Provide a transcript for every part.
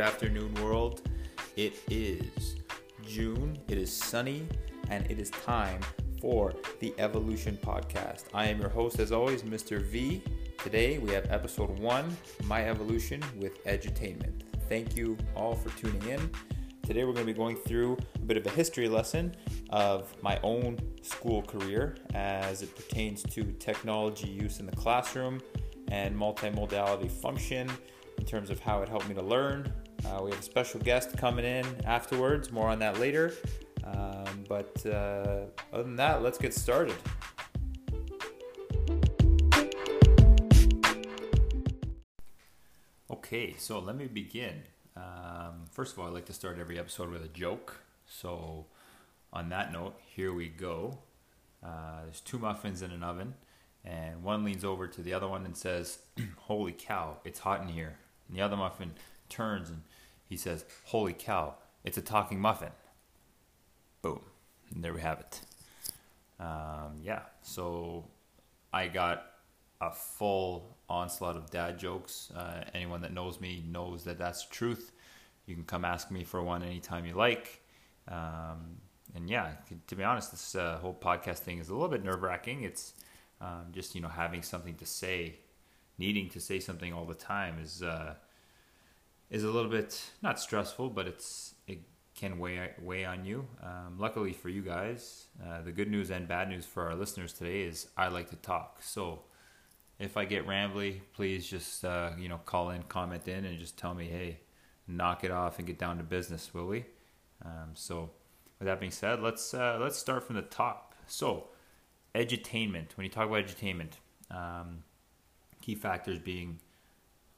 Good afternoon, world. It is June, it is sunny, and it is time for the Evolution Podcast. I am your host, as always, Mr. V. Today we have episode one My Evolution with Edutainment. Thank you all for tuning in. Today we're going to be going through a bit of a history lesson of my own school career as it pertains to technology use in the classroom and multimodality function in terms of how it helped me to learn. Uh, we have a special guest coming in afterwards, more on that later. Um, but uh, other than that, let's get started. Okay, so let me begin. Um, first of all, I like to start every episode with a joke. So, on that note, here we go. Uh, there's two muffins in an oven, and one leans over to the other one and says, Holy cow, it's hot in here. And the other muffin turns and he says, Holy cow, it's a talking muffin. Boom. And there we have it. Um, yeah, so I got a full onslaught of dad jokes. Uh, anyone that knows me knows that that's the truth. You can come ask me for one anytime you like. Um, and yeah, to be honest, this uh, whole podcast thing is a little bit nerve wracking. It's um, just you know having something to say, needing to say something all the time is uh, is a little bit not stressful, but it's it can weigh weigh on you. Um, luckily for you guys, uh, the good news and bad news for our listeners today is I like to talk. So if I get rambly, please just uh, you know call in, comment in, and just tell me, hey, knock it off and get down to business, will we? Um, so with that being said, let's uh, let's start from the top. So edutainment. When you talk about edutainment, um, key factors being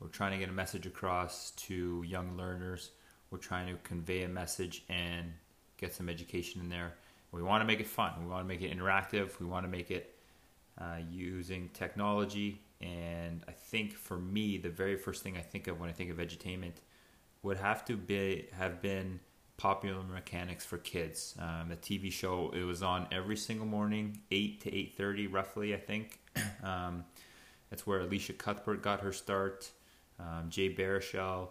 we're trying to get a message across to young learners. We're trying to convey a message and get some education in there. We want to make it fun. We want to make it interactive. We want to make it uh, using technology. And I think for me, the very first thing I think of when I think of edutainment would have to be have been Popular Mechanics for Kids. Um, the TV show it was on every single morning, eight to eight thirty, roughly. I think um, that's where Elisha Cuthbert got her start. Um, Jay Baruchel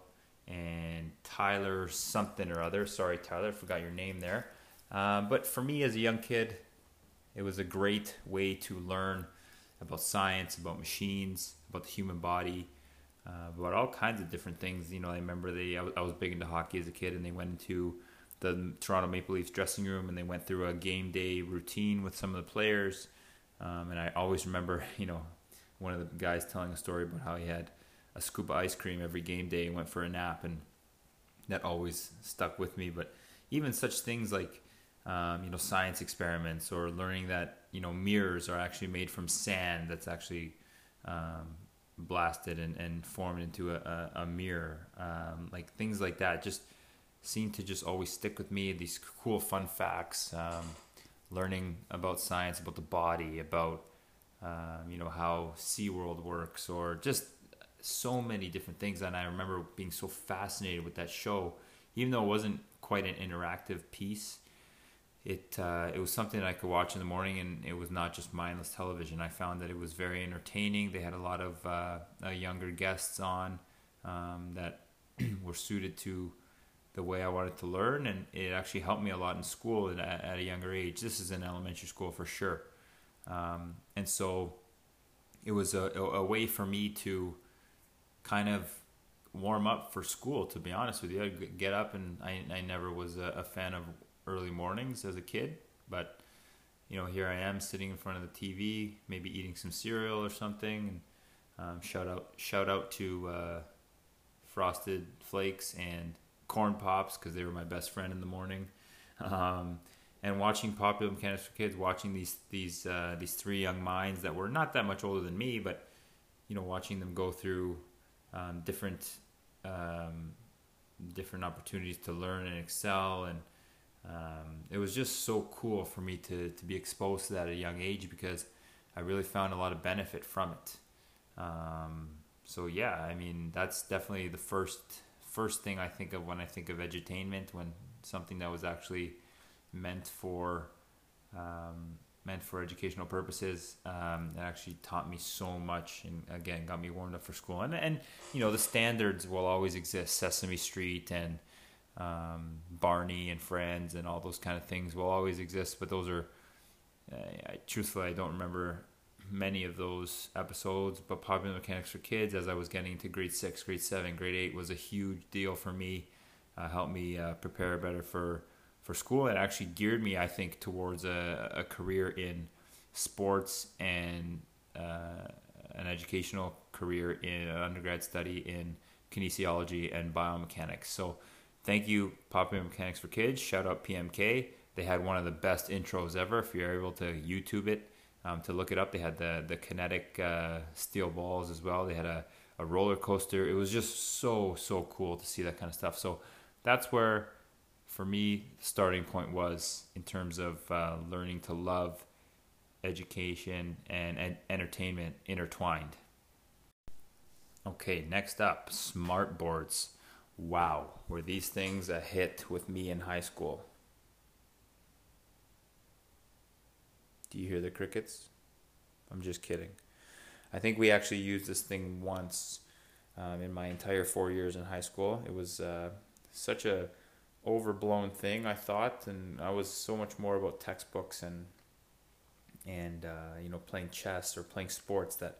and Tyler something or other. Sorry, Tyler, I forgot your name there. Um, but for me as a young kid, it was a great way to learn about science, about machines, about the human body, uh, about all kinds of different things. You know, I remember they I was, was big into hockey as a kid, and they went into the Toronto Maple Leafs dressing room and they went through a game day routine with some of the players. Um, and I always remember, you know, one of the guys telling a story about how he had a scoop of ice cream every game day and went for a nap, and that always stuck with me. But even such things like um, you know science experiments or learning that you know mirrors are actually made from sand that's actually um, blasted and, and formed into a, a, a mirror um, like things like that just seem to just always stick with me these cool fun facts um, learning about science about the body about um, you know how SeaWorld works or just so many different things and I remember being so fascinated with that show even though it wasn't quite an interactive piece it uh, it was something that I could watch in the morning, and it was not just mindless television. I found that it was very entertaining. They had a lot of uh, uh, younger guests on um, that were suited to the way I wanted to learn, and it actually helped me a lot in school at, at a younger age. This is in elementary school for sure, um, and so it was a, a way for me to kind of warm up for school. To be honest with you, I'd get up, and I I never was a, a fan of early mornings as a kid, but you know, here I am sitting in front of the TV, maybe eating some cereal or something. And um, shout out, shout out to uh, Frosted Flakes and Corn Pops because they were my best friend in the morning. Um, and watching Popular Mechanics for Kids, watching these these uh, these three young minds that were not that much older than me, but you know, watching them go through um, different um, different opportunities to learn and excel and um, it was just so cool for me to, to be exposed to that at a young age because I really found a lot of benefit from it. Um, so yeah, I mean that's definitely the first first thing I think of when I think of edutainment, when something that was actually meant for um, meant for educational purposes. Um, it actually taught me so much, and again, got me warmed up for school. And and you know, the standards will always exist. Sesame Street and um, Barney and Friends and all those kind of things will always exist. But those are, uh, I, truthfully, I don't remember many of those episodes. But Popular Mechanics for Kids, as I was getting into grade six, grade seven, grade eight, was a huge deal for me. Uh, helped me uh, prepare better for for school. It actually geared me, I think, towards a, a career in sports and uh, an educational career in an undergrad study in kinesiology and biomechanics. So, thank you, Popular Mechanics for Kids. Shout out PMK. They had one of the best intros ever. If you're able to YouTube it, um, to look it up, they had the the kinetic uh, steel balls as well. They had a, a roller coaster. It was just so so cool to see that kind of stuff. So that's where for me, the starting point was in terms of uh, learning to love education and ed- entertainment intertwined. Okay, next up, smart boards. Wow, were these things a hit with me in high school? Do you hear the crickets? I'm just kidding. I think we actually used this thing once um, in my entire four years in high school. It was uh, such a overblown thing I thought and I was so much more about textbooks and and uh, you know playing chess or playing sports that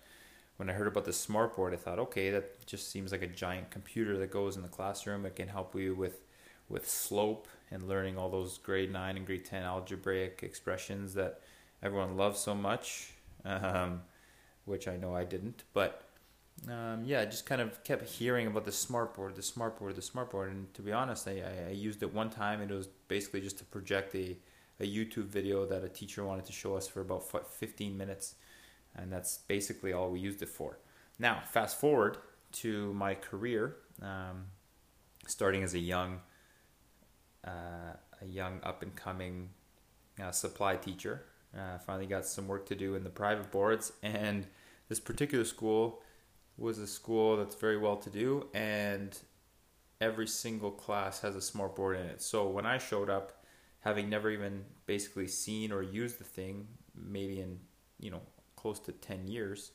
when I heard about the smart board I thought okay that just seems like a giant computer that goes in the classroom it can help you with with slope and learning all those grade 9 and grade 10 algebraic expressions that everyone loves so much um, which I know I didn't but um, yeah, I just kind of kept hearing about the smartboard, the smartboard, the smartboard, and to be honest, I, I, used it one time, and it was basically just to project a, a YouTube video that a teacher wanted to show us for about 15 minutes, and that's basically all we used it for. Now, fast forward to my career, um, starting as a young, uh, a young up and coming uh, supply teacher. Uh, finally got some work to do in the private boards, and this particular school was a school that's very well to do and every single class has a smart board in it. So when I showed up, having never even basically seen or used the thing, maybe in you know close to ten years,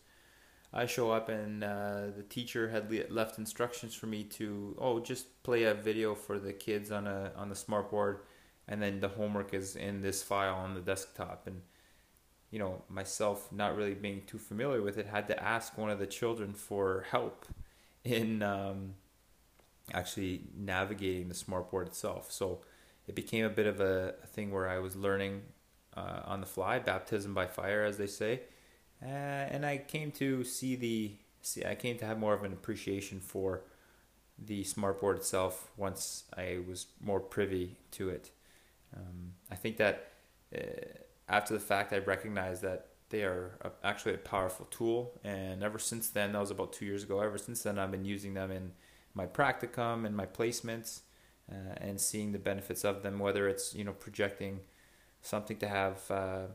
I show up and uh, the teacher had left instructions for me to oh just play a video for the kids on a on the smart board, and then the homework is in this file on the desktop and you know, myself not really being too familiar with it, had to ask one of the children for help in um, actually navigating the smartboard itself. So it became a bit of a, a thing where I was learning uh, on the fly, baptism by fire, as they say, uh, and I came to see the see. I came to have more of an appreciation for the smartboard itself once I was more privy to it. Um, I think that. Uh, after the fact, I recognized that they are a, actually a powerful tool. And ever since then, that was about two years ago. Ever since then, I've been using them in my practicum and my placements, uh, and seeing the benefits of them. Whether it's you know projecting something to have uh,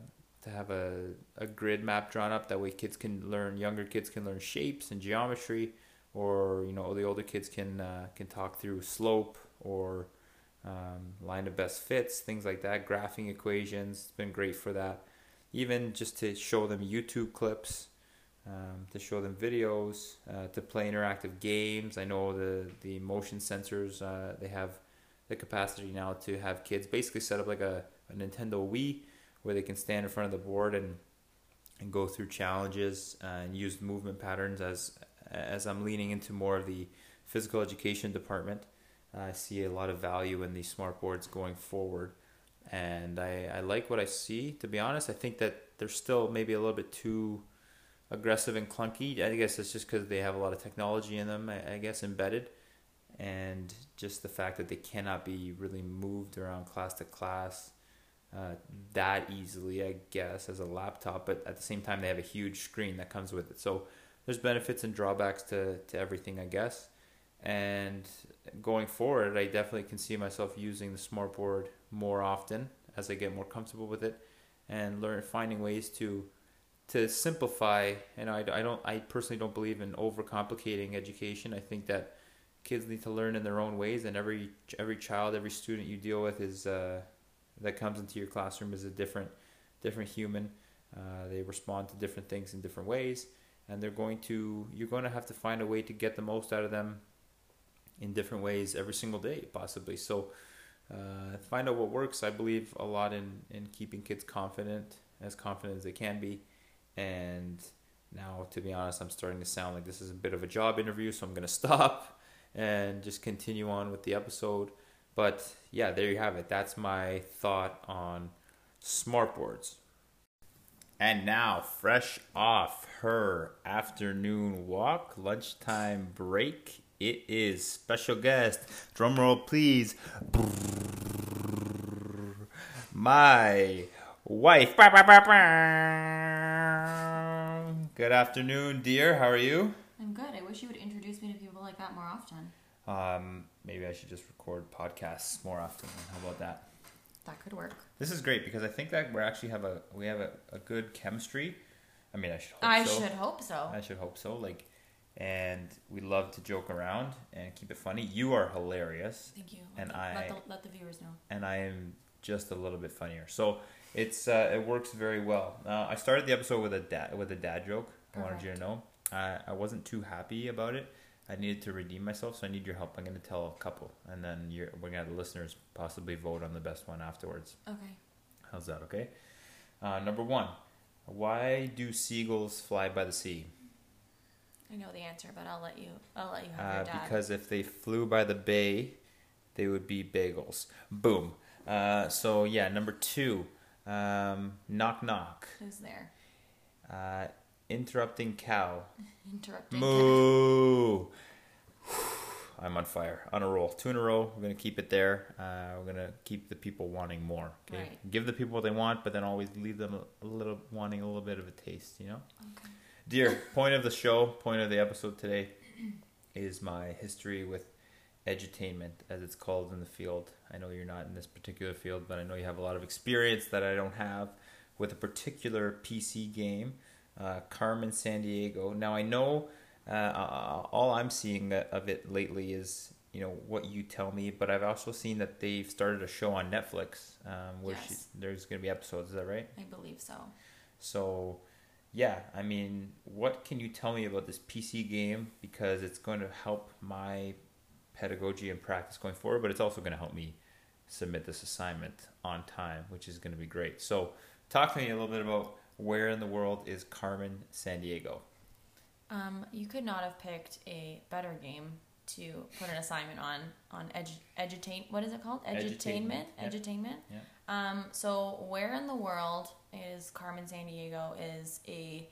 to have a, a grid map drawn up that way kids can learn younger kids can learn shapes and geometry or you know the older kids can uh, can talk through slope or um, line of best fits, things like that, graphing equations. It's been great for that. Even just to show them YouTube clips, um, to show them videos, uh, to play interactive games. I know the the motion sensors uh, they have the capacity now to have kids basically set up like a, a Nintendo Wii where they can stand in front of the board and and go through challenges and use movement patterns as as I'm leaning into more of the physical education department. I see a lot of value in these smart boards going forward. And I, I like what I see. To be honest, I think that they're still maybe a little bit too aggressive and clunky. I guess it's just because they have a lot of technology in them, I, I guess, embedded. And just the fact that they cannot be really moved around class to class uh, that easily, I guess, as a laptop. But at the same time, they have a huge screen that comes with it. So there's benefits and drawbacks to, to everything, I guess. And going forward, I definitely can see myself using the smartboard more often as I get more comfortable with it, and learn finding ways to to simplify. And I, I don't I personally don't believe in overcomplicating education. I think that kids need to learn in their own ways, and every every child, every student you deal with is uh, that comes into your classroom is a different different human. Uh, they respond to different things in different ways, and they're going to you're going to have to find a way to get the most out of them in different ways every single day, possibly. So. Uh, find out what works. I believe a lot in, in keeping kids confident, as confident as they can be. And now, to be honest, I'm starting to sound like this is a bit of a job interview, so I'm going to stop and just continue on with the episode. But yeah, there you have it. That's my thought on smartboards. And now, fresh off her afternoon walk, lunchtime break, it is special guest. Drum roll, please. My wife. Good afternoon, dear. How are you? I'm good. I wish you would introduce me to people like that more often. Um, maybe I should just record podcasts more often. How about that? That could work. This is great because I think that we actually have a we have a, a good chemistry. I mean, I should hope I so. should hope so. I should hope so. Like, and we love to joke around and keep it funny. You are hilarious, Thank you. And let, I- let the, let the viewers know. and I am just a little bit funnier. So it's uh, it works very well. Uh, I started the episode with a dad with a dad joke. I wanted you to know. I I wasn't too happy about it. I needed to redeem myself, so I need your help. I'm going to tell a couple, and then you're, we're going to have the listeners possibly vote on the best one afterwards. Okay. How's that? Okay. Uh, number one, why do seagulls fly by the sea? I know the answer, but I'll let you. I'll let you have Uh, because if they flew by the bay, they would be bagels. Boom. Uh, so yeah, number two, um, knock knock. Who's there? Uh, interrupting cow. Interrupting. Cow. Moo. I'm on fire, on a roll. Two in a row. We're gonna keep it there. Uh, we're gonna keep the people wanting more. Okay. Right. Give the people what they want, but then always leave them a little wanting a little bit of a taste. You know. Okay. Dear, point of the show, point of the episode today is my history with edutainment, as it's called in the field. I know you're not in this particular field, but I know you have a lot of experience that I don't have with a particular PC game, uh, Carmen Sandiego. Now, I know uh, all I'm seeing that of it lately is you know what you tell me, but I've also seen that they've started a show on Netflix um, where she, there's going to be episodes. Is that right? I believe so. So, yeah, I mean, what can you tell me about this PC game? Because it's going to help my pedagogy and practice going forward, but it's also going to help me submit this assignment on time, which is going to be great. So, talk to me a little bit about where in the world is Carmen Sandiego? Um, you could not have picked a better game to put an assignment on on edu- edutain. What is it called? Edutainment, Edutainment. yep. Edutainment. Yeah. Um, so where in the world is Carmen Sandiego? Is a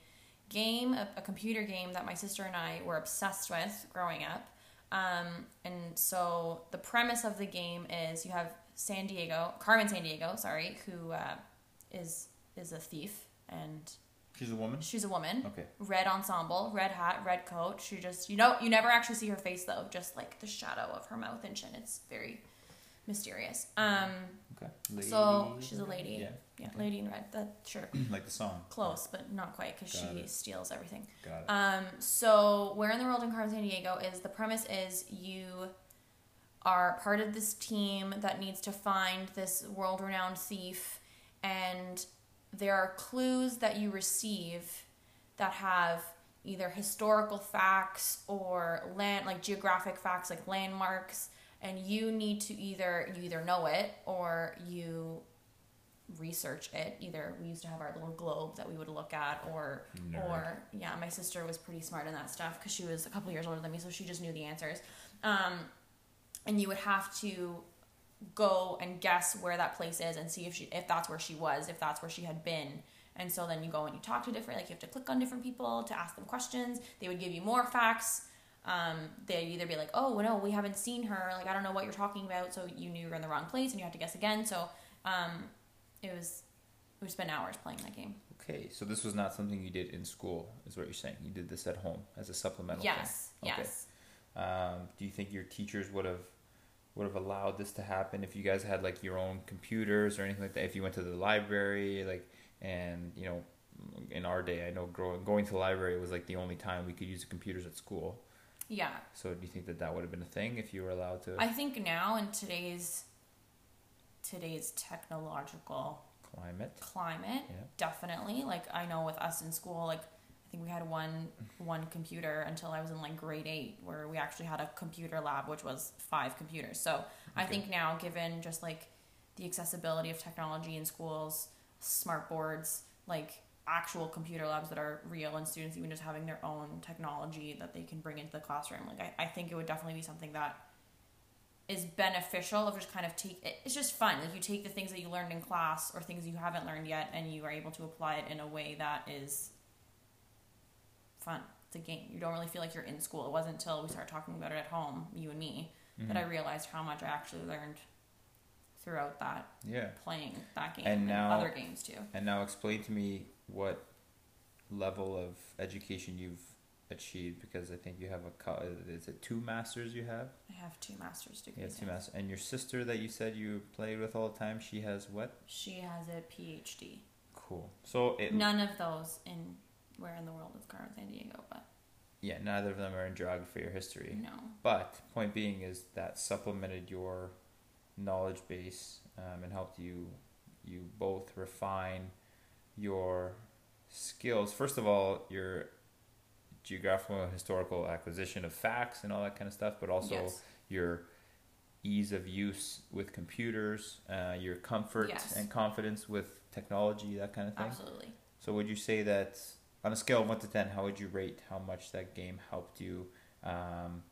game, a, a computer game that my sister and I were obsessed with growing up. Um, and so the premise of the game is you have San Diego, Carmen San Diego, sorry, who uh, is is a thief and She's a woman? she's a woman Okay. red ensemble, red hat, red coat. She just you know you never actually see her face though, just like the shadow of her mouth and chin. It's very mysterious. Um, Okay. so she's a lady. Yeah. Yeah, lady in red. That sure, like the song. close, but not quite because she it. steals everything. Got it. Um, so where in the world in Carmen Sandiego is the premise is you are part of this team that needs to find this world-renowned thief, and there are clues that you receive that have either historical facts or land like geographic facts like landmarks and you need to either you either know it or you research it. Either we used to have our little globe that we would look at or Nerd. or yeah my sister was pretty smart in that stuff because she was a couple years older than me so she just knew the answers. Um, and you would have to go and guess where that place is and see if she if that's where she was if that's where she had been. And so then you go and you talk to different like you have to click on different people to ask them questions. They would give you more facts. Um, they'd either be like oh no we haven't seen her. Like i don't know what you're talking about. So you knew you were in the wrong place and you had to guess again. So um, it was we spent hours playing that game Okay, so this was not something you did in school, is what you're saying. You did this at home as a supplemental. thing. yes Okay. yes Um, do you think your teachers would have would have allowed this to happen if you guys had like your own computers or anything like that? If you went to the library, like, and you know, in our day, I know growing going to the library was like the only time we could use the computers at school. yeah So do you think that that would have been a thing if you were allowed to? I think now in today's today's technological Climate. climate Yeah. definitely like i know with us in school like i think we had one one computer until i was in like grade eight where we actually had a computer lab which was five computers so i think now given just like the accessibility of technology in schools smart boards like actual computer labs that are real and students even just having their own technology that they can bring into the classroom like i, I think it would definitely be something that is beneficial of just kind of take it's just fun like you take the things that you learned in class or things you haven't learned yet and you are able to apply it in a way that is fun it's a game you don't really feel like you're in school it wasn't until we started talking about it at home you and me that Mm-hmm. i realized how much i actually learned throughout that Yeah. playing that game And now- other games too And now explain to me what level of education you've achieved because I think you have a is it two masters you have? i have two master's Yeah, degrees two yes. masters. And your sister that you said you played with all the time, she has what? she has a phd Cool. So it none of those in where in the world is carmen san diego but yeah, neither of them are in geography or history. no But point being is that supplemented your knowledge base um, and helped you you both refine your skills. First of all, your geographical and historical acquisition of facts and all that kind of stuff, but also yes. your ease of use with computers, uh, your comfort Yes. and confidence with technology, that kind of thing. absolutely So would you say that on a scale of one to ten, how would you rate how much that game helped you, um,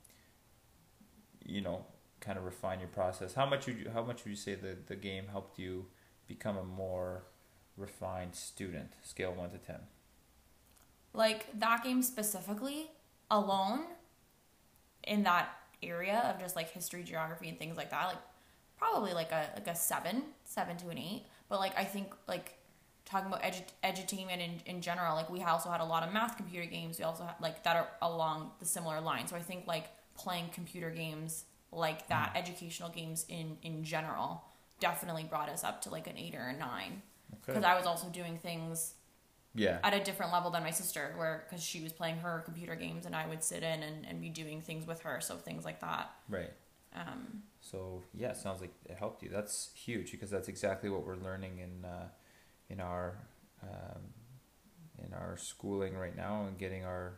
you know, kind of refine your process? How much would you how much would you say that the game helped you become a more refined student? Scale one to ten. Like that game specifically alone in that area of just like history geography and things like that like probably like a like a seven seven to an eight. But like i think like talking about edu- edutainment in, in general like we also had a lot of math computer games. We also had like that are along the similar line. So i think like playing computer games like that mm. educational games in in general definitely brought us up to like an eight or a nine. Because i was also doing things Yeah. at a different level than my sister where because she was playing her computer games and i would sit in and, and be doing things with her so things like that Right. um, So yeah, sounds like it helped you. That's huge because that's exactly what we're learning in uh, in our um, in our schooling right now and getting our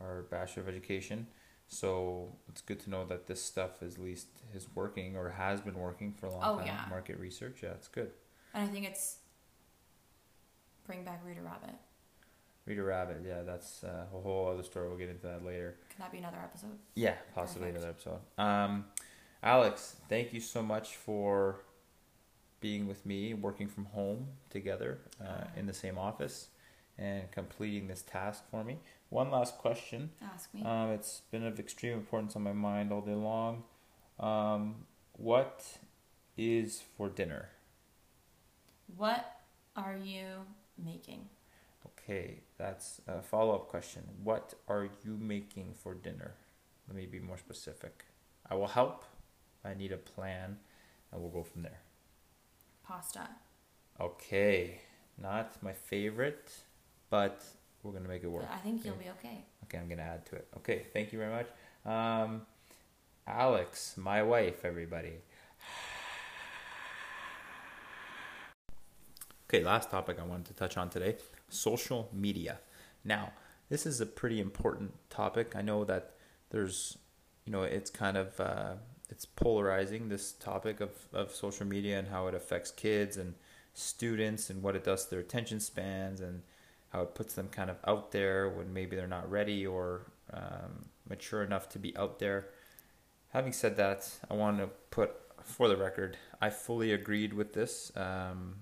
our bachelor of education. So it's good to know that this stuff is at least is working or has been working for a long Oh, time. yeah. Market research, yeah, it's good. and i think it's bring back reader rabbit Reader Rabbit, yeah, that's uh, a whole other story. We'll get into that later. can that be another episode Yeah, possibly Perfect. another episode. Um, Alex, thank you so much for being with me, working from home together uh, in the same office, and completing this task for me. One last question. ask me Um, it's been of extreme importance on my mind all day long. Um, what is for dinner? what are you making Okay, that's a follow up question. What are you making for dinner? Let me be more specific. I will help. I need a plan, and we'll go from there. pasta Okay, not my favorite, but we're gonna make it work. i think you'll be okay Okay, I'm gonna add to it. Okay, thank you very much. Um, Alex, my wife, everybody. Okay, last topic I wanted to touch on today social media. Now, this is a pretty important topic. I know that there's, you know, it's kind of, uh, it's polarizing this topic of, of social media and how it affects kids and students and what it does to their attention spans and how it puts them kind of out there when maybe they're not ready or um, mature enough to be out there. Having said that, I want to put for the record, I fully agreed with this um,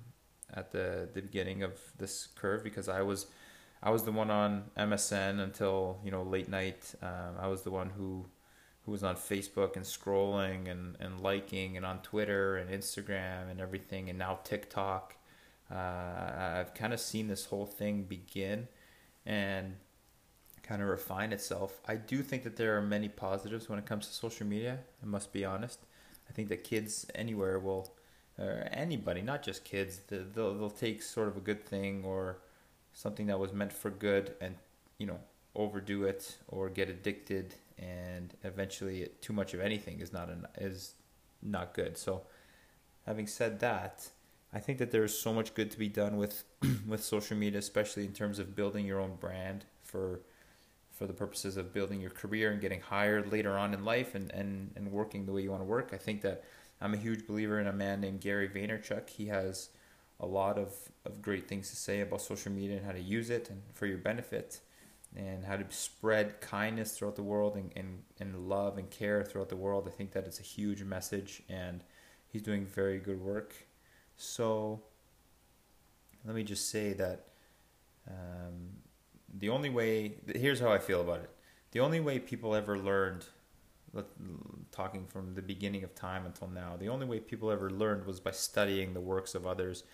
at the the beginning of this curve because I was I was the one on MSN until you know late night. Um, I was the one who who was on Facebook and scrolling and, and liking and on Twitter and Instagram and everything and now TikTok. Uh, I've kind of seen this whole thing begin and kind of refine itself. I do think that there are many positives when it comes to social media. I must be honest. I think that kids anywhere will, or anybody, not just kids, they'll they'll take sort of a good thing or something that was meant for good and you know overdo it or get addicted and eventually too much of anything is not an, is not good. So having said that, I think that there's so much good to be done with with social media, especially in terms of building your own brand for for the purposes of building your career and getting hired later on in life and, and, and working the way you want to work. I think that I'm a huge believer in a man named Gary Vaynerchuk. He has a lot of, of great things to say about social media and how to use it and for your benefit and how to spread kindness throughout the world and, and, and love and care throughout the world. I think that it's a huge message and he's doing very good work. So let me just say that um, the only way here's how I feel about it. The only way people ever learned talking from the beginning of time until now, the only way people ever learned was by studying the works of others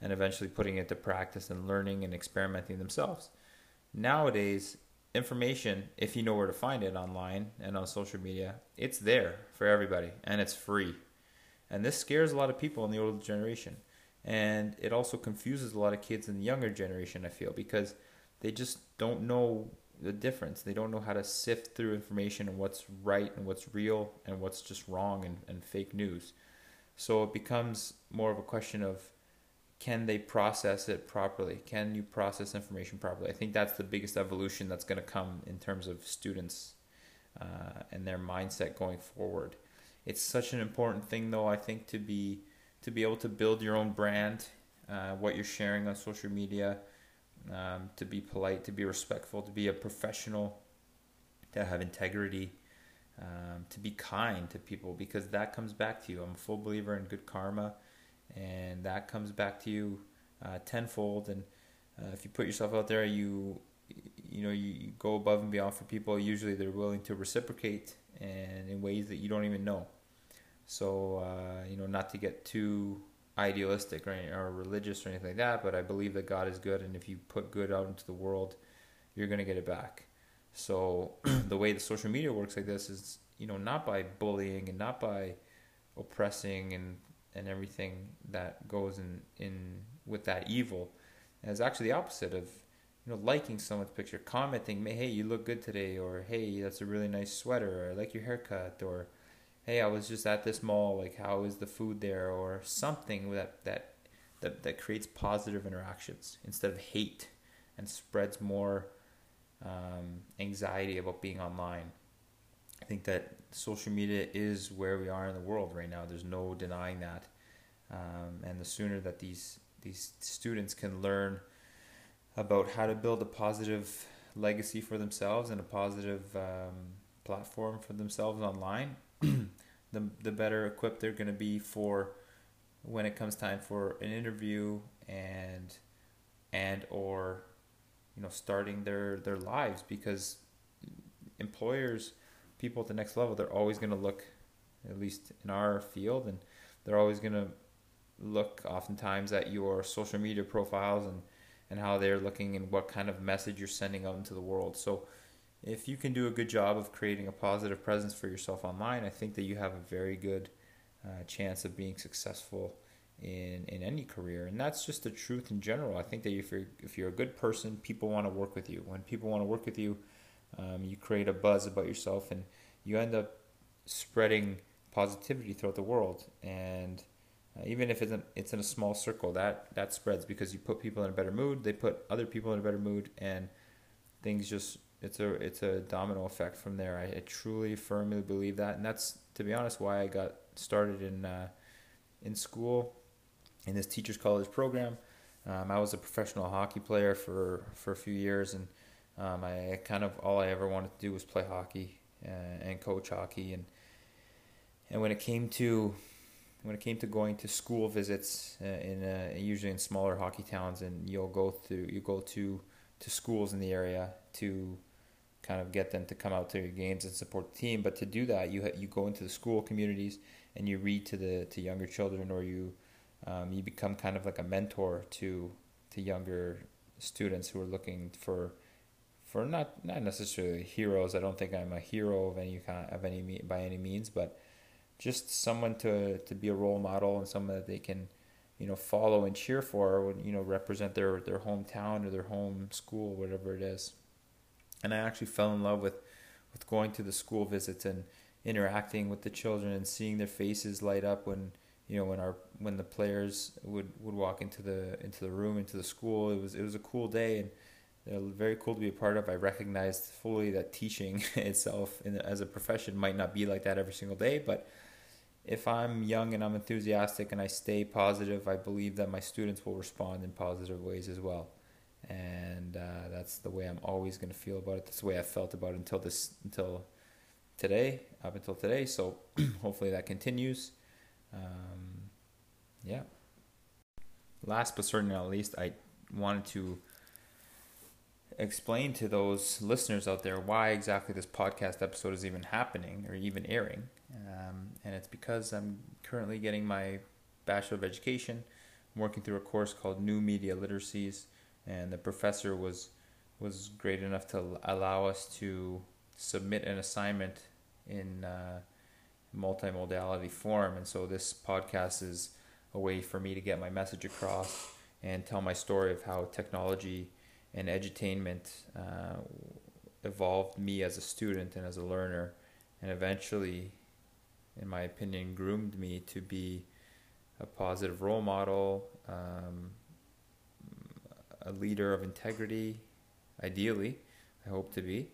and eventually putting it to practice and learning and experimenting themselves. Nowadays, information, if you know where to find it online and on social media, it's there for everybody and it's free. And this scares a lot of people in the older generation. And it also confuses a lot of kids in the younger generation, I feel, because they just don't know the difference. They don't know how to sift through information and what's right and what's real and what's just wrong and, and fake news. So it becomes more of a question of can they process it properly? Can you process information properly? I think that's the biggest evolution that's going to come in terms of students uh, and their mindset going forward. It's such an important thing, though. I think to be to be able to build your own brand, uh, what you're sharing on social media, um, to be polite, to be respectful, to be a professional, to have integrity, um, to be kind to people because that comes back to you. I'm a full believer in good karma, and that comes back to you uh, tenfold. And uh, if you put yourself out there, you you know you, you go above and beyond for people. Usually, they're willing to reciprocate and in ways that you don't even know. So uh, you know, not to get too idealistic or, or religious or anything like that, but I believe that God is good, and if you put good out into the world, you're going to get it back. So the way the social media works like this is, you know, not by bullying and not by oppressing and and everything that goes in in with that evil. It's actually the opposite of you know liking someone's picture, commenting, "Hey, you look good today," or "Hey, that's a really nice sweater," or "I like your haircut," or hey, I was just at this mall, like how is the food there, or something that that that, that creates positive interactions instead of hate and spreads more um, anxiety about being online. I think that social media is where we are in the world right now. There's no denying that, um, and the sooner that these these students can learn about how to build a positive legacy for themselves and a positive um, platform for themselves online, the the better equipped they're going to be for when it comes time for an interview and and or you know starting their their lives because employers people at the next level they're always going to look at least in our field and they're always going to look oftentimes at your social media profiles and and how they're looking and what kind of message you're sending out into the world. So if you can do a good job of creating a positive presence for yourself online, I think that you have a very good uh, chance of being successful in in any career. And that's just the truth in general. I think that if you're if you're a good person, people want to work with you. When people want to work with you, um, you create a buzz about yourself, and you end up spreading positivity throughout the world. And uh, even if it's in, it's in a small circle, that that spreads because you put people in a better mood. They put other people in a better mood, and things just it's a it's a domino effect from there. I, I, truly firmly believe that, and that's to be honest why I got started in uh, in school in this teachers college program. Um, I was a professional hockey player for for a few years, and um, I kind of all I ever wanted to do was play hockey uh, and coach hockey, and and when it came to when it came to going to school visits uh, in uh, usually in smaller hockey towns, and you'll go through you go to to schools in the area to kind of get them to come out to your games and support the team. But to do that, you you go into the school communities and you read to the to younger children, or you um, you become kind of like a mentor to to younger students who are looking for for not not necessarily heroes. I don't think I'm a hero of any kind of any by any means, but just someone to to be a role model and someone that they can you know follow and cheer for you know represent their their hometown or their home school whatever it is and I actually fell in love with with going to the school visits and interacting with the children and seeing their faces light up when you know when our when the players would would walk into the into the room into the school it was it was a cool day and very cool to be a part of. I recognized fully that teaching itself in, as a profession might not be like that every single day, but if I'm young and I'm enthusiastic and I stay positive, I believe that my students will respond in positive ways as well. And uh, that's the way I'm always going to feel about it. That's the way I felt about it until this until today, up until today. So hopefully that continues. Um, yeah. Last but certainly not least, I wanted to explain to those listeners out there why exactly this podcast episode is even happening or even airing. Um, and it's because I'm currently getting my Bachelor of Education. I'm working through a course called New Media Literacies, and the professor was was great enough to allow us to submit an assignment in uh, multimodality form. And so this podcast is a way for me to get my message across and tell my story of how technology and edutainment uh, evolved me as a student and as a learner, and eventually, in my opinion, groomed me to be a positive role model, um, a leader of integrity, ideally, I hope to be,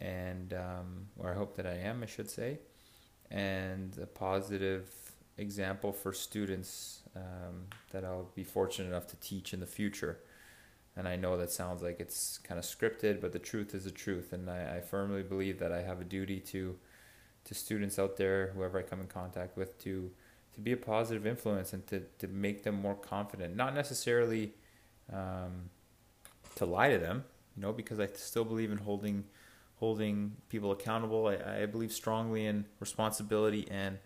and um, or I hope that I am, I should say, and a positive example for students um, that I'll be fortunate enough to teach in the future. And I know that sounds like it's kind of scripted, but the truth is the truth. And I, I firmly believe that I have a duty to to students out there, whoever I come in contact with, to to be a positive influence and to, to make them more confident. Not necessarily um, to lie to them, you know, because I still believe in holding holding people accountable. I, I believe strongly in responsibility and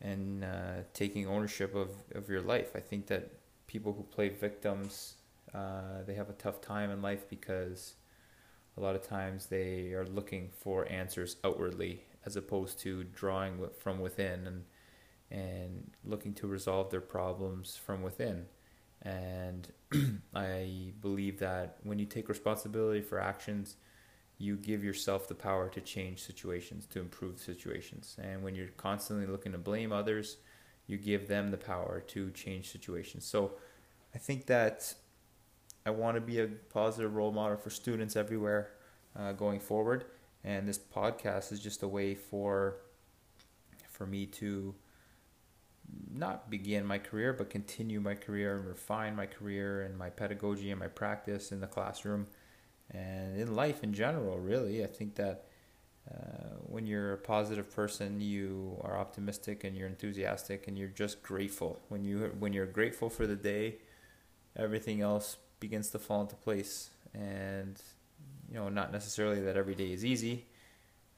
and uh, taking ownership of, of your life. I think that people who play victims uh, they have a tough time in life because a lot of times they are looking for answers outwardly as opposed to drawing from within and and looking to resolve their problems from within. And I believe that when you take responsibility for actions, you give yourself the power to change situations, to improve situations. And when you're constantly looking to blame others, you give them the power to change situations. So I think that I want to be a positive role model for students everywhere uh, going forward, and this podcast is just a way for for me to not begin my career, but continue my career and refine my career and my pedagogy and my practice in the classroom and in life in general. Really, I think that. Uh, when you're a positive person, you are optimistic and you're enthusiastic and you're just grateful. When you when you're grateful for the day, everything else begins to fall into place. And, you know, not necessarily that every day is easy,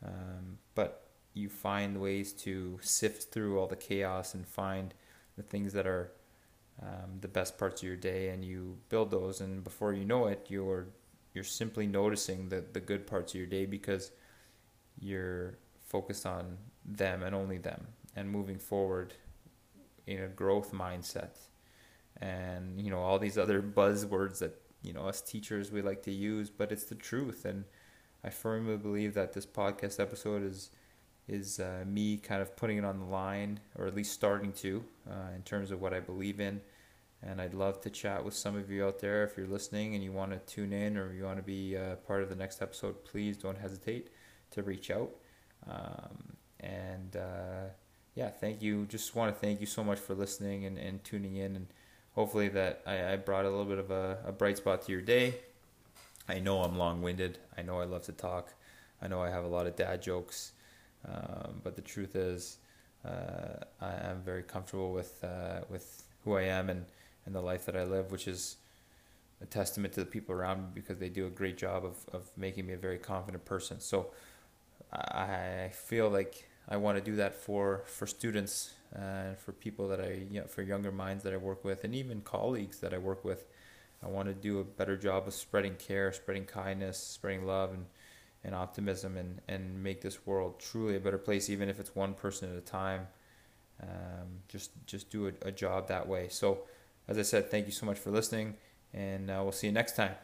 um, but you find ways to sift through all the chaos and find the things that are um, the best parts of your day and you build those and before you know it you're you're simply noticing the, the good parts of your day because you're focused on them and only them and moving forward in a growth mindset. And you know all these other buzzwords that you know us teachers we like to use but it's the truth and i firmly believe that this podcast episode is is uh, me kind of putting it on the line or at least starting to uh, in terms of what i believe in and i'd love to chat with some of you out there if you're listening and you want to tune in or you want to be uh, part of the next episode please don't hesitate to reach out um, and uh, yeah thank you just want to thank you so much for listening and, and tuning in and hopefully that I, I brought a little bit of a, a bright spot to your day. I know I'm long winded. I know I love to talk. I know I have a lot of dad jokes. Um, but the truth is, uh, I am very comfortable with uh, with who I am and, and the life that I live, which is a testament to the people around me because they do a great job of, of making me a very confident person. So I feel like I want to do that for, for students and uh, for people that I, you know, for younger minds that I work with, and even colleagues that I work with. I want to do a better job of spreading care, spreading kindness, spreading love, and, and optimism, and, and make this world truly a better place, even if it's one person at a time. Um, just just do a, a job that way. So, as I said, thank you so much for listening, and uh, we'll see you next time.